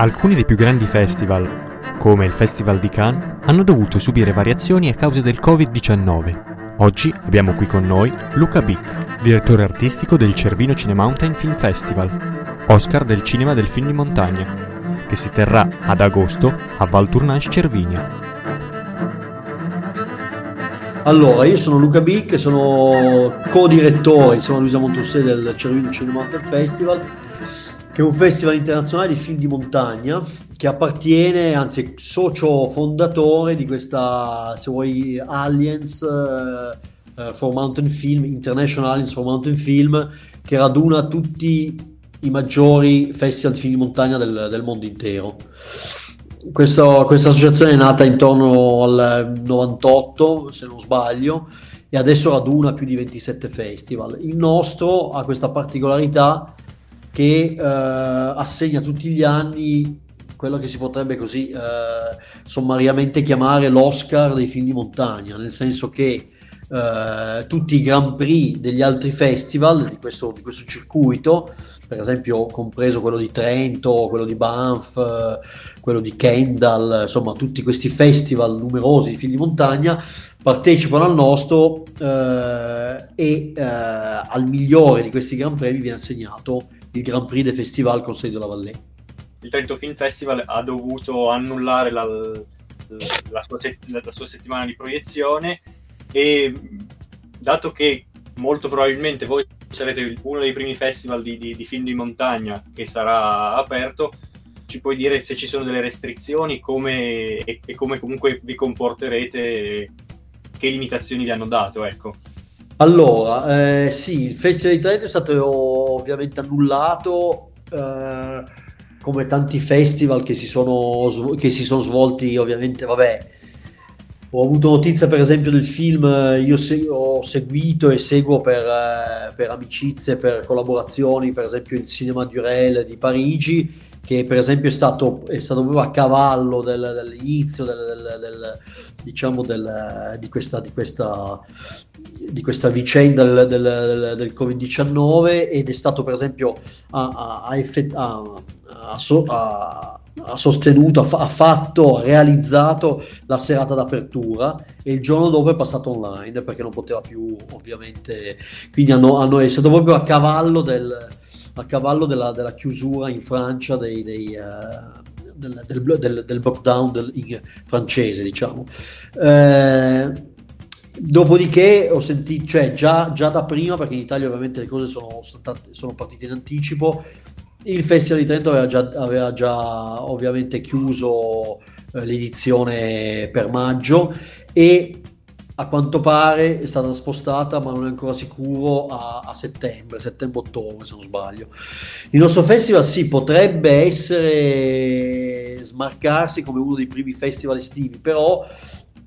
Alcuni dei più grandi festival, come il Festival di Cannes, hanno dovuto subire variazioni a causa del Covid-19. Oggi abbiamo qui con noi Luca Bic, direttore artistico del Cervino Cinemountain Film Festival, Oscar del cinema del film di montagna, che si terrà ad agosto a Val Tournanche Cervinia. Allora, io sono Luca Bic, sono co-direttore insieme a Luisa Montossè del Cervino Cinemountain Festival che è un festival internazionale di film di montagna che appartiene, anzi socio fondatore di questa, se vuoi, Alliance uh, for Mountain Film, International Alliance for Mountain Film, che raduna tutti i maggiori festival di film di montagna del, del mondo intero. Questo, questa associazione è nata intorno al 98, se non sbaglio, e adesso raduna più di 27 festival. Il nostro ha questa particolarità che eh, assegna tutti gli anni quello che si potrebbe così eh, sommariamente chiamare l'Oscar dei film di montagna, nel senso che eh, tutti i Grand Prix degli altri festival di questo, di questo, circuito, per esempio compreso quello di Trento, quello di Banff, quello di Kendall, insomma tutti questi festival numerosi di film di montagna partecipano al nostro eh, e eh, al migliore di questi Grand Premi viene assegnato il Grand Prix del Festival Conseil de la Vallée. Il Trento Film Festival ha dovuto annullare la, la, sua, la sua settimana di proiezione e dato che molto probabilmente voi sarete uno dei primi festival di, di, di, film di montagna che sarà aperto, ci puoi dire se ci sono delle restrizioni come, e, e, come comunque vi comporterete, che limitazioni vi hanno dato, ecco. Allora, eh, sì, il Festival di Trento è stato ovviamente annullato, eh, come tanti festival che si, sono, che si sono svolti, ovviamente, vabbè, ho avuto notizia per esempio del film, io se- ho seguito e seguo per, eh, per, amicizie, per collaborazioni, per esempio il Cinema Durel di Parigi, che per esempio è stato, è stato proprio a cavallo del, dell'inizio del, del, diciamo di, questa, di, questa, di questa vicenda del, del, del, Covid-19 ed è stato per esempio ha, ha, effett- ha, ha sostenuto, ha, fatto, ha realizzato la serata d'apertura e il giorno dopo è passato online perché non poteva più ovviamente, quindi hanno, hanno, è stato proprio a cavallo, del, a cavallo della, della, chiusura in Francia dei, dei, uh, del, del, del, del lockdown francese diciamo. Eh, Dopodiché ho sentito, cioè già, già, da prima, perché in Italia ovviamente le cose sono, sono partite in anticipo, il Festival di Trento aveva già, aveva già ovviamente chiuso eh, l'edizione per maggio e a quanto pare è stata spostata, ma non è ancora sicuro, a, a settembre, settembre-ottobre se non sbaglio. Il nostro festival sì, potrebbe essere smarcarsi come uno dei primi festival estivi, però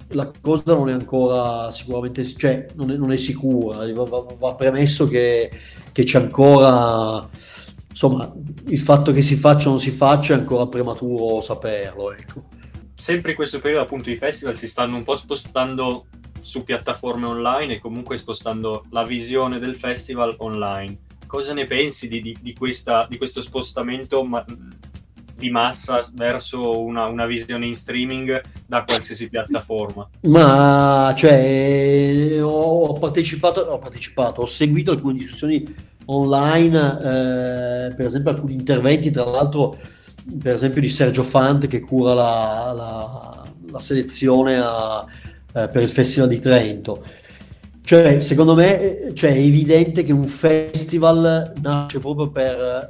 la cosa non è ancora sicuramente, cioè non è, non è sicura, va, va, va premesso che, che c'è ancora insomma, il fatto che si faccia o non si faccia è ancora prematuro saperlo. Ecco. Sempre in questo periodo, appunto, i festival si stanno un po' spostando su piattaforme online e comunque spostando la visione del festival online. Cosa ne pensi di, di, di, questa, di questo spostamento ma, di massa verso una, una, visione in streaming da qualsiasi piattaforma? Ma cioè, ho partecipato, ho partecipato, ho seguito alcune discussioni online, eh, per esempio alcuni interventi, tra l'altro per esempio di Sergio Fant che cura la, la, la selezione a, eh, per il Festival di Trento. Cioè, secondo me cioè, è evidente che un festival nasce proprio per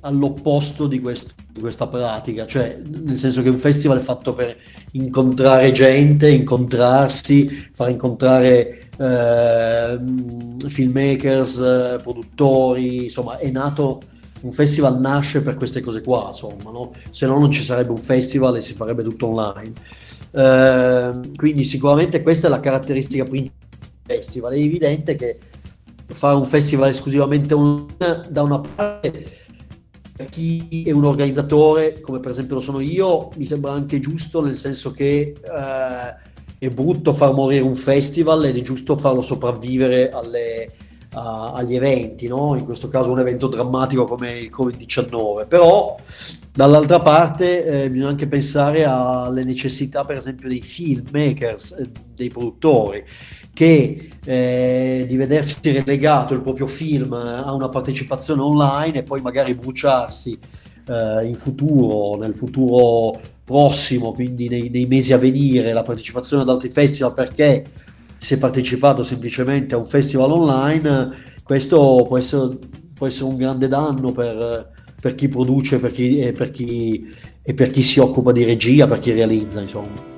all'opposto di, questo, di, questa pratica, cioè nel senso che un festival è fatto per incontrare gente, incontrarsi, far incontrare eh, filmmakers, produttori, insomma è nato, un festival nasce per queste cose qua, insomma, no? se no non ci sarebbe un festival e si farebbe tutto online. Eh, quindi sicuramente questa è la caratteristica principale del festival, è evidente che fare un festival esclusivamente online da una parte chi è un organizzatore, come per esempio lo sono io, mi sembra anche giusto, nel senso che eh, è brutto far morire un festival ed è giusto farlo sopravvivere alle, a, agli eventi, no? in questo caso un evento drammatico come il Covid-19, però dall'altra parte eh, bisogna anche pensare alle necessità per esempio dei filmmakers, eh, dei produttori, che eh, di vedersi relegato il proprio film a una partecipazione online e poi magari bruciarsi eh, in futuro, nel futuro prossimo, quindi nei, nei, mesi a venire, la partecipazione ad altri festival perché si è partecipato semplicemente a un festival online, questo può essere, può essere un grande danno per, per chi produce per chi, e, per chi, e per chi si occupa di regia, per chi realizza, insomma.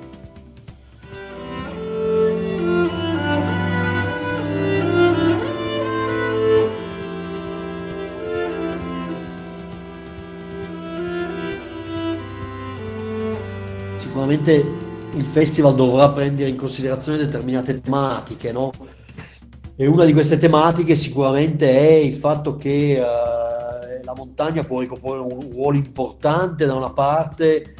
Sicuramente il festival dovrà prendere in considerazione determinate tematiche, no? E una di queste tematiche sicuramente è il fatto che uh, la montagna può ricoprire un ruolo importante da una parte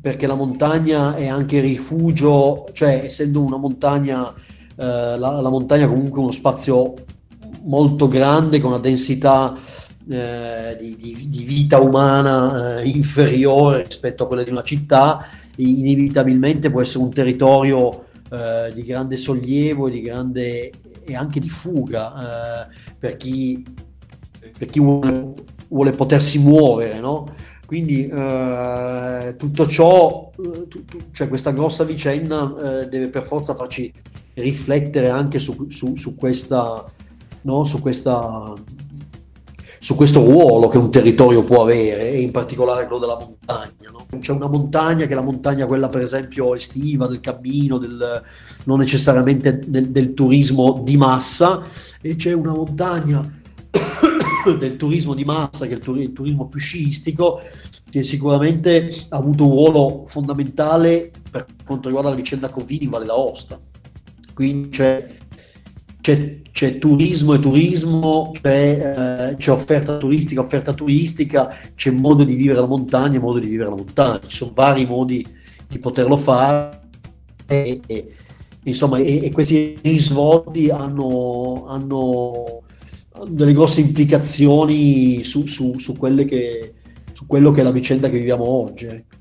perché la montagna è anche rifugio, cioè essendo una montagna, uh, la, la, montagna comunque uno spazio molto grande con una densità uh, di, di, di, vita umana inferiore rispetto a quella di una città, inevitabilmente può essere un territorio eh, di grande sollievo e, di grande, e anche di fuga eh, per chi, per chi vuole, vuole, potersi muovere, no? Quindi eh, tutto ciò, eh, tu, tu, cioè questa grossa vicenda eh, deve per forza farci riflettere anche su, su, su questa, no? su questa su questo ruolo che un territorio può avere e in particolare quello della montagna. No? C'è una montagna che è la montagna quella per esempio estiva, del cammino, del, non necessariamente del, del turismo di massa e c'è una montagna del turismo di massa che è il, tur- il turismo più sciistico che sicuramente ha avuto un ruolo fondamentale per quanto riguarda la vicenda Covid in Valle d'Aosta. Quindi c'è c'è, c'è, turismo e turismo, c'è, eh, c'è, offerta turistica, offerta turistica, c'è modo di vivere la montagna e modo di vivere la montagna. Ci sono vari modi di poterlo fare e, e insomma, e, e, questi risvolti hanno, hanno, delle grosse implicazioni su, su, su, che, su quello che è la vicenda che viviamo oggi. Ecco.